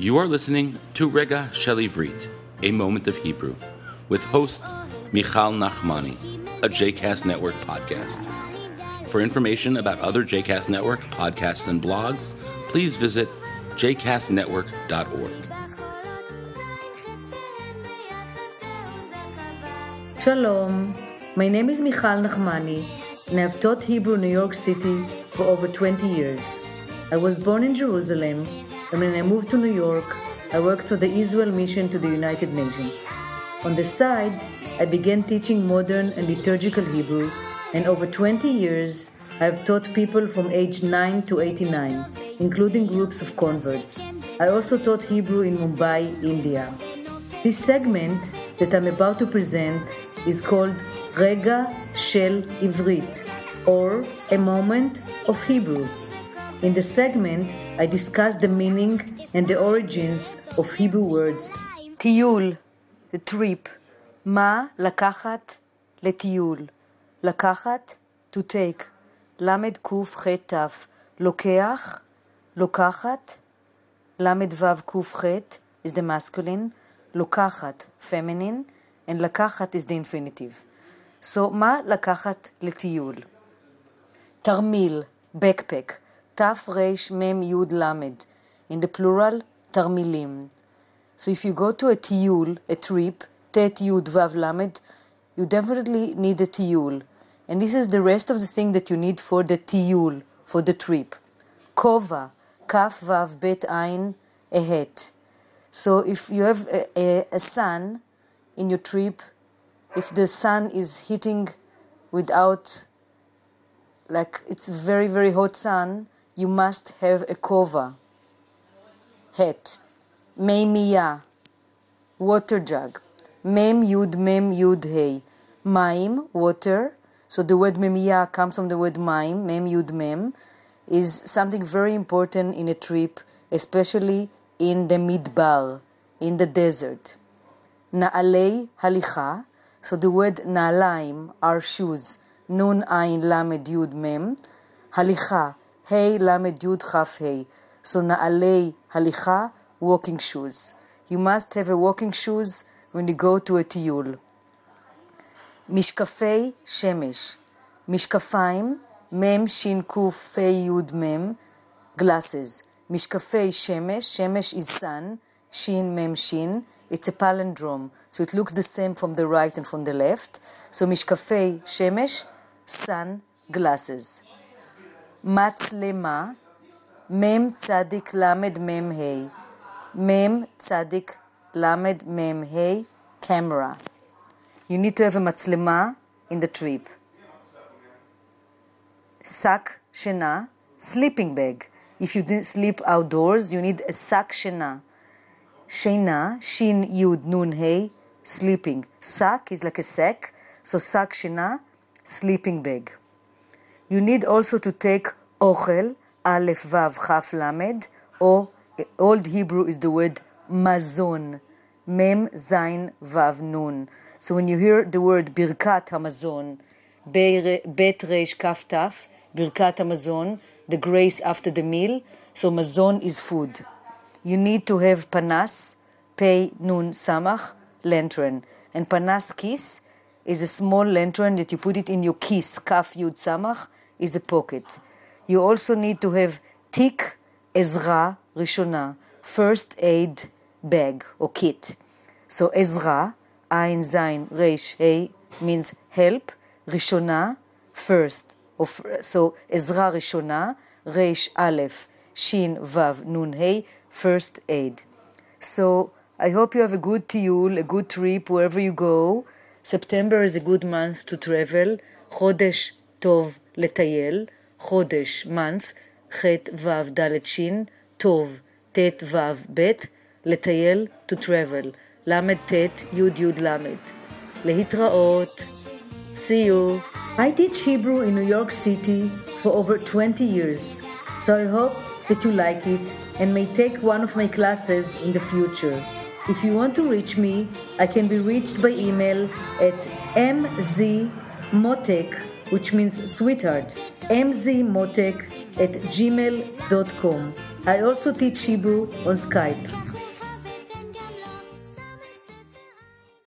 You are listening to Rega Shel Ivrit, a moment of Hebrew, with host Michal Nachmani, a JCast Network podcast. For information about other JCast Network podcasts and blogs, please visit jcastnetwork.org. Shalom, my name is Michal Nachmani, and I've taught Hebrew in New York City for over 20 years. I was born in Jerusalem, and when I moved to New York, I worked for the Israel Mission to the United Nations. On the side, I began teaching modern and liturgical Hebrew, and over 20 years, I have taught people from age 9 to 89, including groups of converts. I also taught Hebrew in Mumbai, India. This segment that I'm about to present is called Rega Shel Ivrit, or a moment of Hebrew. In the segment, I discuss the meaning and the origins of Hebrew words. טיול, the trip. מה לקחת לטיול? לקחת, to take. למד קח ת, לוקח, לוקחת. למד וו קח is the masculine. לוקחת, feminine. and לקחת is the infinitive. So, מה לקחת לטיול? תרמיל, backpack. תרמ"ל, in the plural, תרמילים. So if you go to a טיול, a trip, ט' י' ו' ל', you definitely need a טיול. And this is the rest of the thing that you need for the טיול, for the trip. כובע, כ' ו' ב' ע', a hat. So if you have a, a, a sun in your trip, if the sun is hitting without, like it's very, very hot sun, you must have a kova, hat, meimiya, water jug, mem yud mem yud hey, maim, water. So the word meimiya comes from the word maim, mem yud mem, is something very important in a trip, especially in the midbar, in the desert. Na'alei halicha, so the word na'alaim are shoes, nun ain lamed yud mem, halicha. ה' ל' י' כ' ה'. So נעלי הליכה, walking shoes. You must have a walking shoes when you go to a טיול. משקפי שמש. משקפיים, מ' ש' ק' פ' י' מ', glasses. משקפי שמש, שמש is sun, ש' מ' ש', it's a palindrome, so it looks the same from the right and from the left. So משקפי שמש, sun, glasses. מצלמה, מ' צדיק ל' מ' ה', מ' צדיק ל' מ' ה', camera. You need to have a מצלמה in the trip. שק שינה, sleeping bag. If you didn't sleep outdoors, you need a שק שינה. שינה, שין יוד נון ה', sleeping. שק is like a sack, so שק שינה, sleeping bag. You need also to take ochel, aleph, vav, chaf, lamed, or Old Hebrew is the word mazon, mem, zain, vav, nun. So when you hear the word birkat hamazon, bet, resh, kaf, taf, birkat hamazon, the grace after the meal, so mazon is food. You need to have panas, pei, nun, samach, lantern. And panas kis is a small lantern that you put it in your kis, kaf, yud, samach, is a pocket You also need to have tik Ezra Rishona, first aid bag or kit. So Ezra, Ein Zain Reish Hey means help, Rishona, first. So Ezra Rishona, Reish Aleph, Shin Vav Nun Hey, first aid. So I hope you have a good tiyul, a good trip wherever you go. September is a good month to travel. Chodesh Tov לטייל, חודש, month, ח' ו' ד' ש', טוב, ט' ו' ב', לטייל, to travel, ל' ט' י' י' ל'. להתראות. See you. I teach Hebrew in New York City for over 20 years, so I hope that you like it and may take one of my classes in the future. If you want to reach me, I can be reached by email at mzmotek which means sweetheart, mzmotek at gmail.com. I also teach Hebrew on Skype.